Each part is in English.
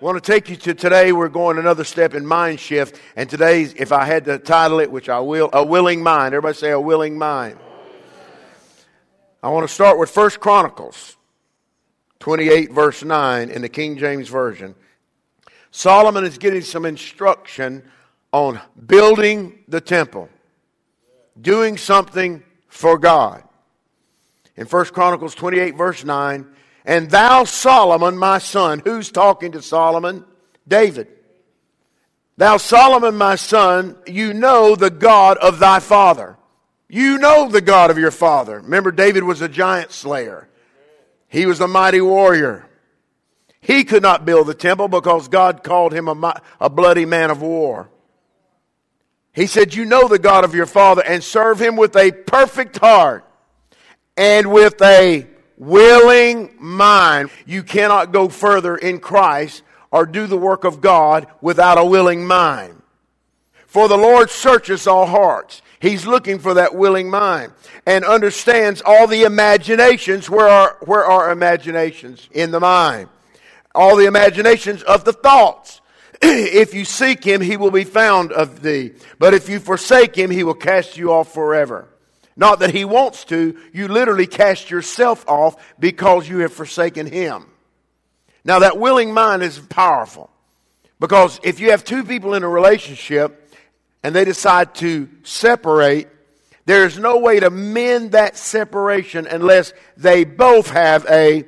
I want to take you to today. We're going another step in mind shift. And today, if I had to title it, which I will, a willing mind. Everybody say a willing mind. I want to start with First Chronicles 28, verse 9 in the King James Version. Solomon is getting some instruction on building the temple, doing something for God. In First Chronicles 28, verse 9, and thou, Solomon, my son, who's talking to Solomon? David. Thou, Solomon, my son, you know the God of thy father. You know the God of your father. Remember, David was a giant slayer. He was a mighty warrior. He could not build the temple because God called him a, a bloody man of war. He said, You know the God of your father and serve him with a perfect heart and with a willing mind. You cannot go further in Christ or do the work of God without a willing mind. For the Lord searches all hearts. He's looking for that willing mind and understands all the imaginations. Where are, where are imaginations? In the mind. All the imaginations of the thoughts. if you seek him, he will be found of thee. But if you forsake him, he will cast you off forever. Not that he wants to, you literally cast yourself off because you have forsaken him. Now, that willing mind is powerful because if you have two people in a relationship and they decide to separate, there is no way to mend that separation unless they both have a.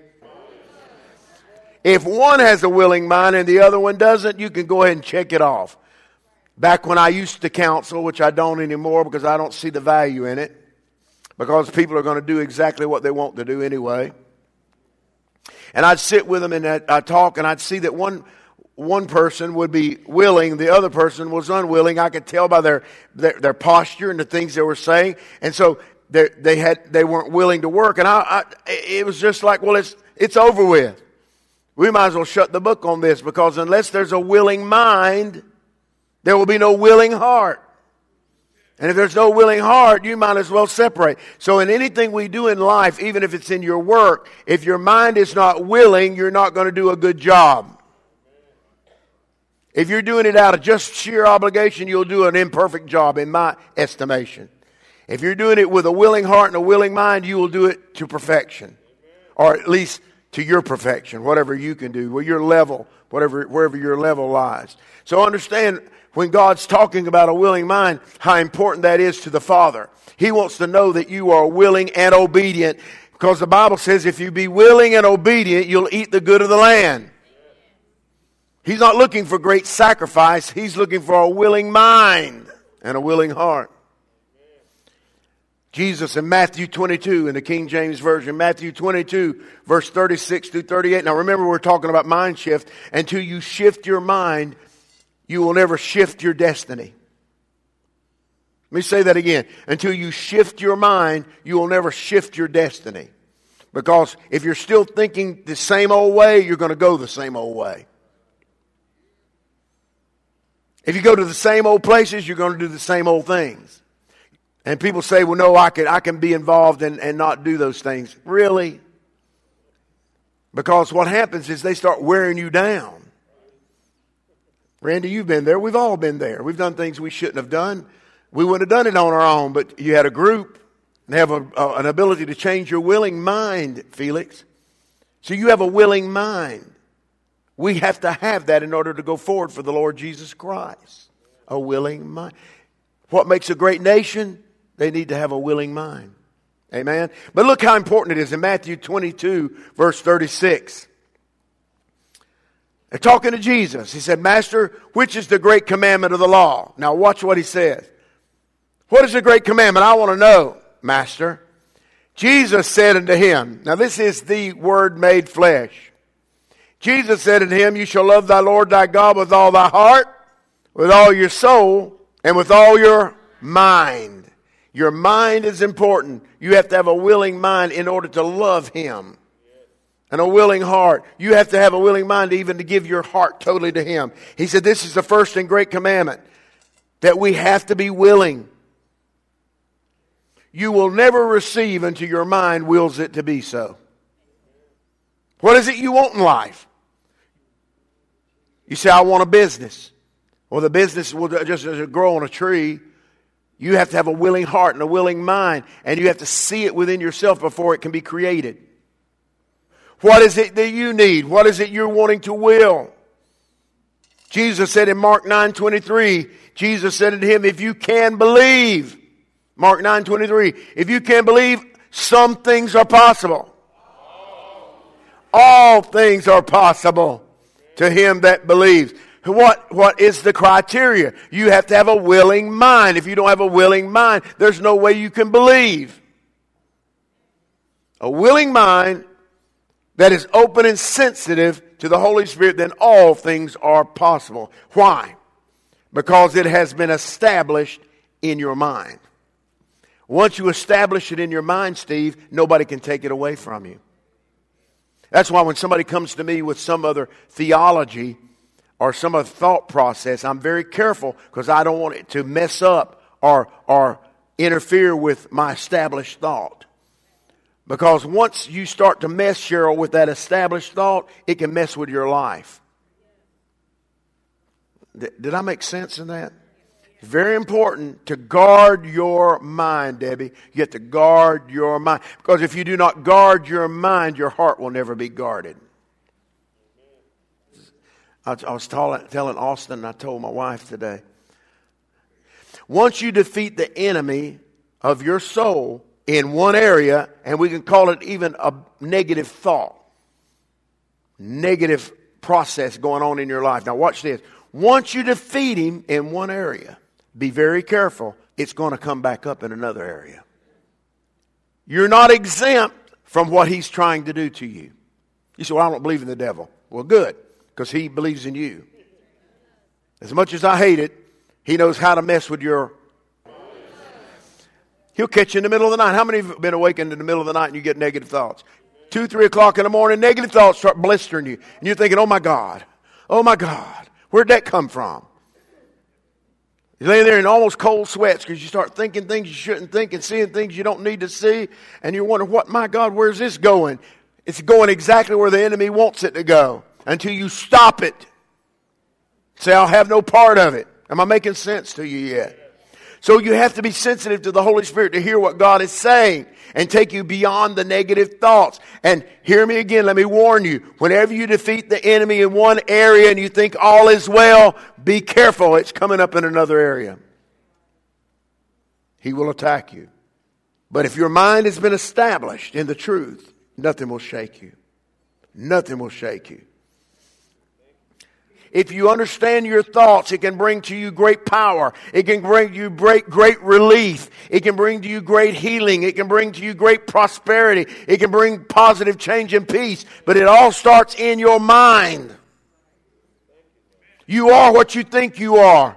If one has a willing mind and the other one doesn't, you can go ahead and check it off. Back when I used to counsel, which I don't anymore because I don't see the value in it, because people are going to do exactly what they want to do anyway. And I'd sit with them and I'd talk, and I'd see that one one person would be willing, the other person was unwilling. I could tell by their their, their posture and the things they were saying, and so they, they had they weren't willing to work. And I, I, it was just like, well, it's it's over with. We might as well shut the book on this because unless there's a willing mind, there will be no willing heart. And if there's no willing heart, you might as well separate. So in anything we do in life, even if it's in your work, if your mind is not willing, you're not going to do a good job. If you're doing it out of just sheer obligation, you'll do an imperfect job, in my estimation. If you're doing it with a willing heart and a willing mind, you will do it to perfection. Or at least to your perfection, whatever you can do, where your level, whatever, wherever your level lies. So understand when God's talking about a willing mind, how important that is to the Father. He wants to know that you are willing and obedient because the Bible says if you be willing and obedient, you'll eat the good of the land. He's not looking for great sacrifice. He's looking for a willing mind and a willing heart. Jesus in Matthew 22 in the King James Version, Matthew 22, verse 36 through 38. Now remember, we're talking about mind shift. Until you shift your mind, you will never shift your destiny. Let me say that again. Until you shift your mind, you will never shift your destiny. Because if you're still thinking the same old way, you're going to go the same old way. If you go to the same old places, you're going to do the same old things. And people say, well, no, I can, I can be involved and, and not do those things. Really? Because what happens is they start wearing you down. Randy, you've been there. We've all been there. We've done things we shouldn't have done. We wouldn't have done it on our own, but you had a group and have a, a, an ability to change your willing mind, Felix. So you have a willing mind. We have to have that in order to go forward for the Lord Jesus Christ. A willing mind. What makes a great nation? They need to have a willing mind. Amen. But look how important it is in Matthew 22, verse 36. They're talking to Jesus. He said, Master, which is the great commandment of the law? Now watch what he says. What is the great commandment? I want to know, Master. Jesus said unto him, now this is the word made flesh. Jesus said unto him, You shall love thy Lord thy God with all thy heart, with all your soul, and with all your mind. Your mind is important. You have to have a willing mind in order to love him and a willing heart. You have to have a willing mind even to give your heart totally to Him. He said, This is the first and great commandment that we have to be willing. You will never receive until your mind wills it to be so. What is it you want in life? You say, I want a business. Well, the business will just grow on a tree. You have to have a willing heart and a willing mind, and you have to see it within yourself before it can be created. What is it that you need? What is it you're wanting to will? Jesus said in Mark 9 23, Jesus said to him, If you can believe, Mark 9 23, if you can believe, some things are possible. All things are possible to him that believes. What, what is the criteria? You have to have a willing mind. If you don't have a willing mind, there's no way you can believe. A willing mind that is open and sensitive to the Holy Spirit, then all things are possible. Why? Because it has been established in your mind. Once you establish it in your mind, Steve, nobody can take it away from you. That's why when somebody comes to me with some other theology or some other thought process, I'm very careful because I don't want it to mess up or, or interfere with my established thought. Because once you start to mess, Cheryl, with that established thought, it can mess with your life. Did I make sense in that? Very important to guard your mind, Debbie. You have to guard your mind. Because if you do not guard your mind, your heart will never be guarded. I, was telling Austin, I told my wife today. Once you defeat the enemy of your soul, in one area, and we can call it even a negative thought, negative process going on in your life. Now, watch this. Once you defeat him in one area, be very careful. It's going to come back up in another area. You're not exempt from what he's trying to do to you. You say, Well, I don't believe in the devil. Well, good, because he believes in you. As much as I hate it, he knows how to mess with your He'll catch you in the middle of the night. How many of you have been awakened in the middle of the night and you get negative thoughts? Two, three o'clock in the morning, negative thoughts start blistering you. And you're thinking, oh my God, oh my God, where'd that come from? You're laying there in almost cold sweats because you start thinking things you shouldn't think and seeing things you don't need to see. And you're wondering, what, my God, where's this going? It's going exactly where the enemy wants it to go until you stop it. Say, I'll have no part of it. Am I making sense to you yet? So you have to be sensitive to the Holy Spirit to hear what God is saying and take you beyond the negative thoughts. And hear me again, let me warn you. Whenever you defeat the enemy in one area and you think all is well, be careful. It's coming up in another area. He will attack you. But if your mind has been established in the truth, nothing will shake you. Nothing will shake you. If you understand your thoughts, it can bring to you great power. It can bring you great, great relief. It can bring to you great healing. It can bring to you great prosperity. It can bring positive change and peace. But it all starts in your mind. You are what you think you are.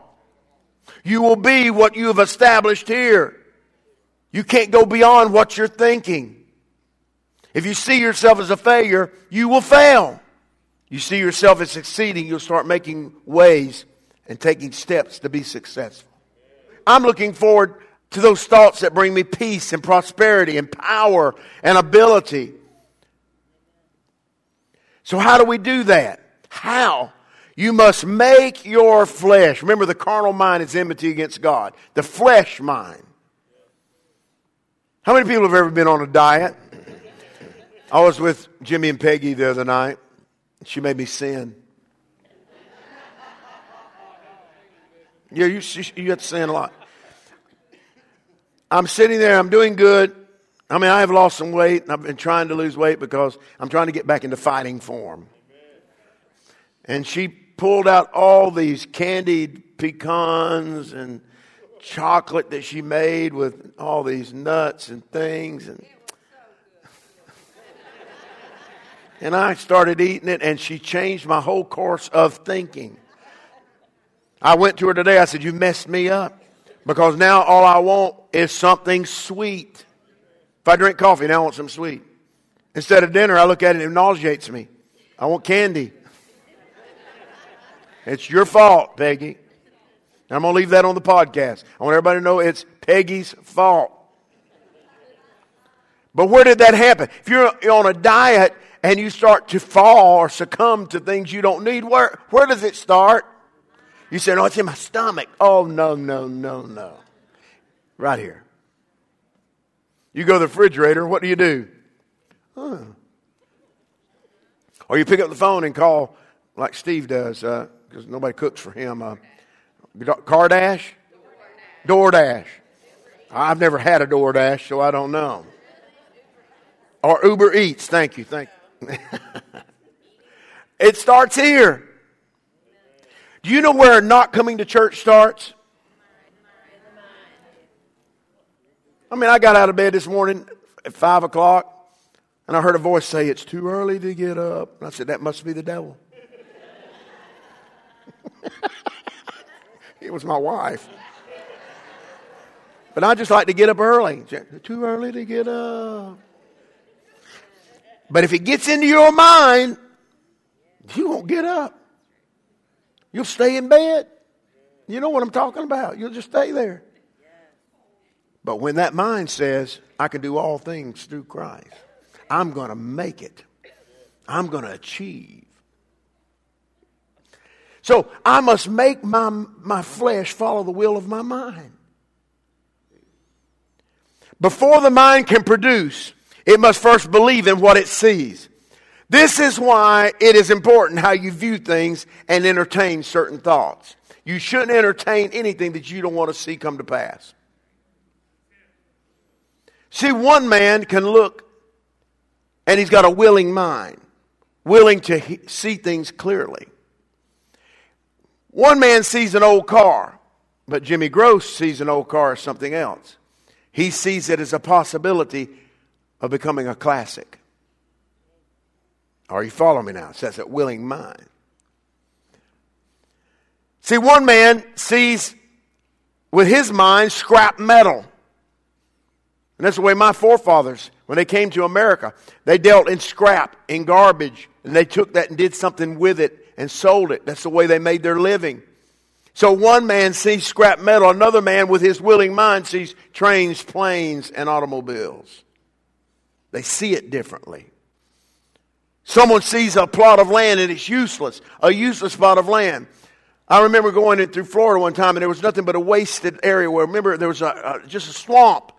You will be what you have established here. You can't go beyond what you're thinking. If you see yourself as a failure, you will fail you see yourself as succeeding, you'll start making ways and taking steps to be successful. I'm looking forward to those thoughts that bring me peace and prosperity and power and ability. So, how do we do that? How? You must make your flesh. Remember, the carnal mind is enmity against God. The flesh mind. How many people have ever been on a diet? I was with Jimmy and Peggy the other night. She made me sin. Yeah, you, you have to sin a lot. I'm sitting there, I'm doing good. I mean, I have lost some weight, and I've been trying to lose weight because I'm trying to get back into fighting form. And she pulled out all these candied pecans and chocolate that she made with all these nuts and things. And And I started eating it, and she changed my whole course of thinking. I went to her today. I said, You messed me up because now all I want is something sweet. If I drink coffee, now I want some sweet. Instead of dinner, I look at it and it nauseates me. I want candy. It's your fault, Peggy. And I'm going to leave that on the podcast. I want everybody to know it's Peggy's fault. But where did that happen? If you're on a diet and you start to fall or succumb to things you don't need, where, where does it start? You say, no, it's in my stomach. Oh, no, no, no, no. Right here. You go to the refrigerator, what do you do? Huh. Or you pick up the phone and call, like Steve does, because uh, nobody cooks for him. Uh, Cardash? DoorDash. I've never had a DoorDash, so I don't know. Or Uber Eats. Thank you. Thank you. it starts here. Do you know where not coming to church starts? I mean, I got out of bed this morning at 5 o'clock and I heard a voice say, It's too early to get up. And I said, That must be the devil. it was my wife. But I just like to get up early. Too early to get up. But if it gets into your mind, you won't get up. You'll stay in bed. You know what I'm talking about. You'll just stay there. But when that mind says, I can do all things through Christ, I'm going to make it, I'm going to achieve. So I must make my, my flesh follow the will of my mind. Before the mind can produce, it must first believe in what it sees. This is why it is important how you view things and entertain certain thoughts. You shouldn't entertain anything that you don't want to see come to pass. See, one man can look and he's got a willing mind, willing to see things clearly. One man sees an old car, but Jimmy Gross sees an old car as something else. He sees it as a possibility of becoming a classic. Are you following me now? It says a willing mind. See, one man sees with his mind scrap metal. And that's the way my forefathers, when they came to America, they dealt in scrap, in garbage, and they took that and did something with it and sold it. That's the way they made their living. So one man sees scrap metal, another man with his willing mind sees trains, planes, and automobiles. They see it differently. Someone sees a plot of land and it's useless, a useless plot of land. I remember going in through Florida one time and there was nothing but a wasted area where, remember, there was a, a just a swamp.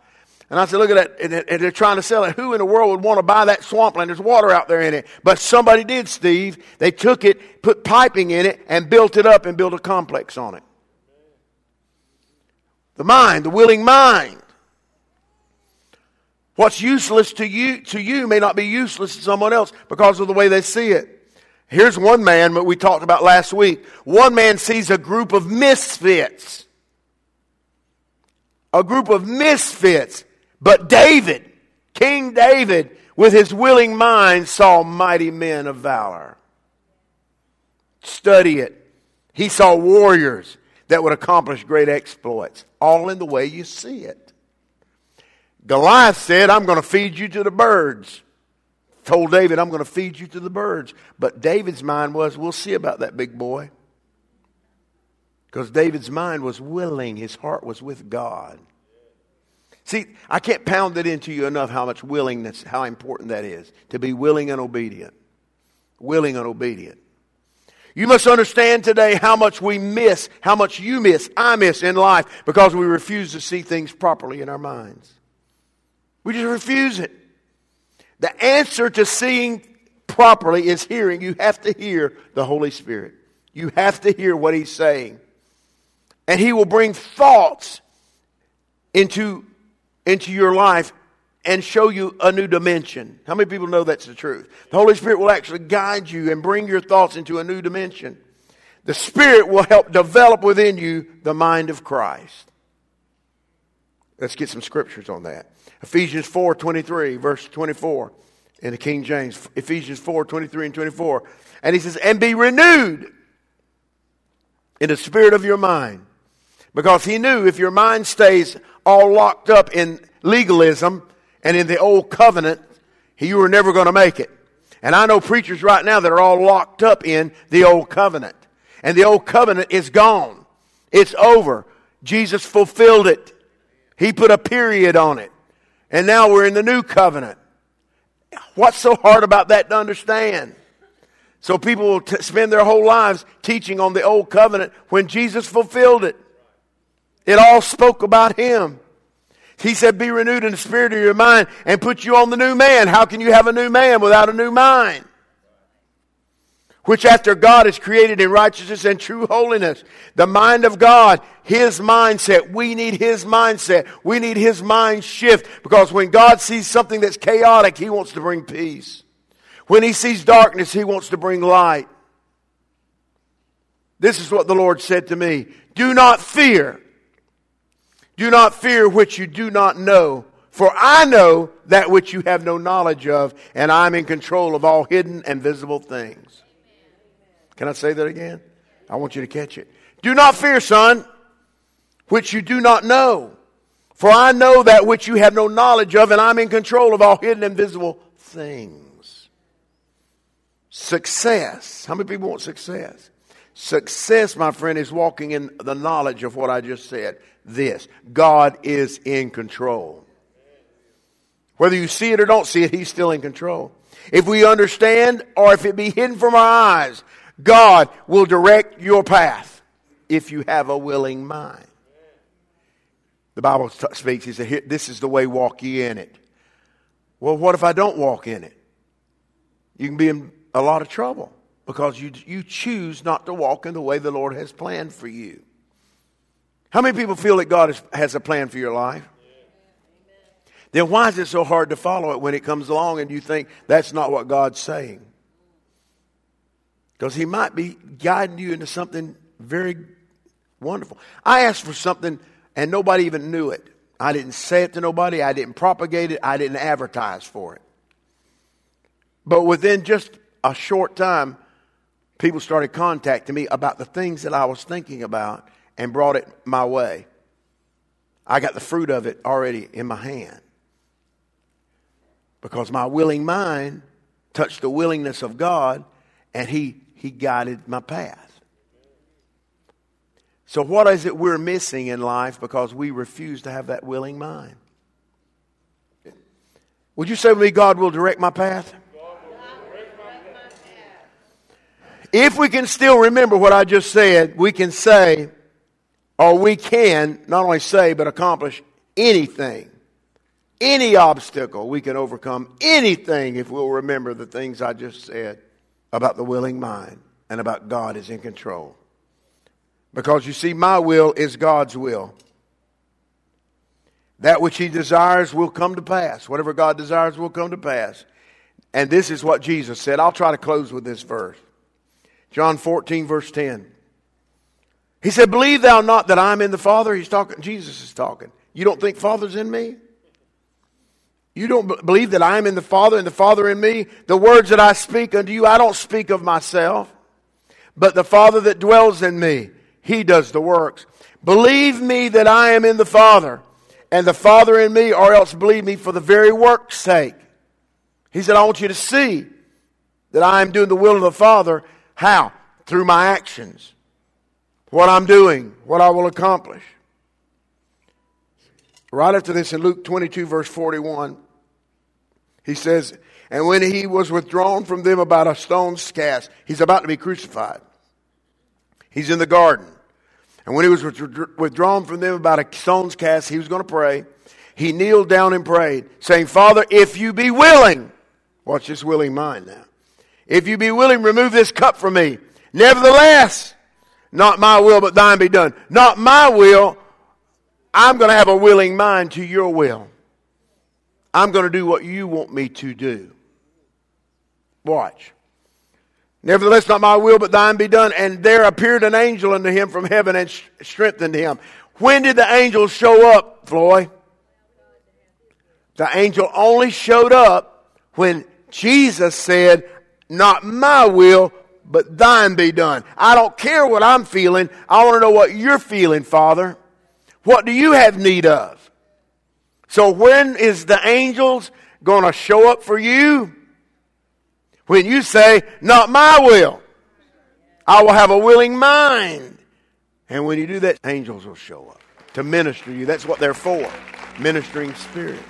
And I said, look at that. And they're trying to sell it. Who in the world would want to buy that swampland? There's water out there in it. But somebody did, Steve. They took it, put piping in it, and built it up and built a complex on it. The mind, the willing mind. What's useless to you, to you may not be useless to someone else because of the way they see it. Here's one man that we talked about last week. One man sees a group of misfits. A group of misfits. But David, King David, with his willing mind, saw mighty men of valor. Study it. He saw warriors that would accomplish great exploits, all in the way you see it. Goliath said, I'm going to feed you to the birds. Told David, I'm going to feed you to the birds. But David's mind was, we'll see about that big boy. Because David's mind was willing, his heart was with God. See, I can't pound it into you enough how much willingness, how important that is to be willing and obedient. Willing and obedient. You must understand today how much we miss, how much you miss, I miss in life because we refuse to see things properly in our minds. We just refuse it. The answer to seeing properly is hearing. You have to hear the Holy Spirit. You have to hear what He's saying. And He will bring thoughts into into your life and show you a new dimension. How many people know that's the truth? The Holy Spirit will actually guide you and bring your thoughts into a new dimension. The Spirit will help develop within you the mind of Christ. Let's get some scriptures on that. Ephesians 4 23, verse 24 in the King James. Ephesians 4 23 and 24. And he says, And be renewed in the spirit of your mind. Because he knew if your mind stays all locked up in legalism and in the old covenant, you were never going to make it. And I know preachers right now that are all locked up in the old covenant. And the old covenant is gone. It's over. Jesus fulfilled it. He put a period on it. And now we're in the new covenant. What's so hard about that to understand? So people will t- spend their whole lives teaching on the old covenant when Jesus fulfilled it. It all spoke about him. He said, Be renewed in the spirit of your mind and put you on the new man. How can you have a new man without a new mind? Which after God is created in righteousness and true holiness. The mind of God, His mindset. We need His mindset. We need His mind shift because when God sees something that's chaotic, He wants to bring peace. When He sees darkness, He wants to bring light. This is what the Lord said to me. Do not fear. Do not fear which you do not know, for I know that which you have no knowledge of, and I'm in control of all hidden and visible things. Can I say that again? I want you to catch it. Do not fear, son, which you do not know, for I know that which you have no knowledge of, and I'm in control of all hidden and visible things. Success. How many people want success? Success, my friend, is walking in the knowledge of what I just said. This God is in control. Whether you see it or don't see it, He's still in control. If we understand or if it be hidden from our eyes, God will direct your path if you have a willing mind. The Bible speaks, He said, This is the way, walk ye in it. Well, what if I don't walk in it? You can be in a lot of trouble because you, you choose not to walk in the way the Lord has planned for you. How many people feel that God has a plan for your life? Then why is it so hard to follow it when it comes along and you think that's not what God's saying? Because He might be guiding you into something very wonderful. I asked for something and nobody even knew it. I didn't say it to nobody, I didn't propagate it, I didn't advertise for it. But within just a short time, people started contacting me about the things that I was thinking about and brought it my way. I got the fruit of it already in my hand. Because my willing mind touched the willingness of God and He, he guided my path. So, what is it we're missing in life because we refuse to have that willing mind? Would you say with me, God will direct my path? If we can still remember what I just said, we can say, or we can not only say, but accomplish anything. Any obstacle we can overcome anything if we'll remember the things I just said about the willing mind and about God is in control. Because you see, my will is God's will. That which He desires will come to pass. Whatever God desires will come to pass. And this is what Jesus said. I'll try to close with this verse. John 14, verse 10. He said, Believe thou not that I'm in the Father? He's talking, Jesus is talking. You don't think Father's in me? You don't believe that I'm in the Father and the Father in me? The words that I speak unto you, I don't speak of myself, but the Father that dwells in me, he does the works. Believe me that I am in the Father and the Father in me, or else believe me for the very work's sake. He said, I want you to see that I am doing the will of the Father how? Through my actions. What I'm doing, what I will accomplish. Right after this in Luke 22, verse 41, he says, And when he was withdrawn from them about a stone's cast, he's about to be crucified. He's in the garden. And when he was withdrawn from them about a stone's cast, he was going to pray. He kneeled down and prayed, saying, Father, if you be willing, watch this willing mind now. If you be willing, remove this cup from me. Nevertheless, not my will, but thine be done. Not my will. I'm going to have a willing mind to your will. I'm going to do what you want me to do. Watch. Nevertheless, not my will, but thine be done. And there appeared an angel unto him from heaven and strengthened him. When did the angel show up, Floyd? The angel only showed up when Jesus said, not my will, but thine be done. I don't care what I'm feeling. I want to know what you're feeling, Father. What do you have need of? So when is the angels going to show up for you? When you say, not my will. I will have a willing mind. And when you do that, angels will show up to minister you. That's what they're for. Ministering spirits.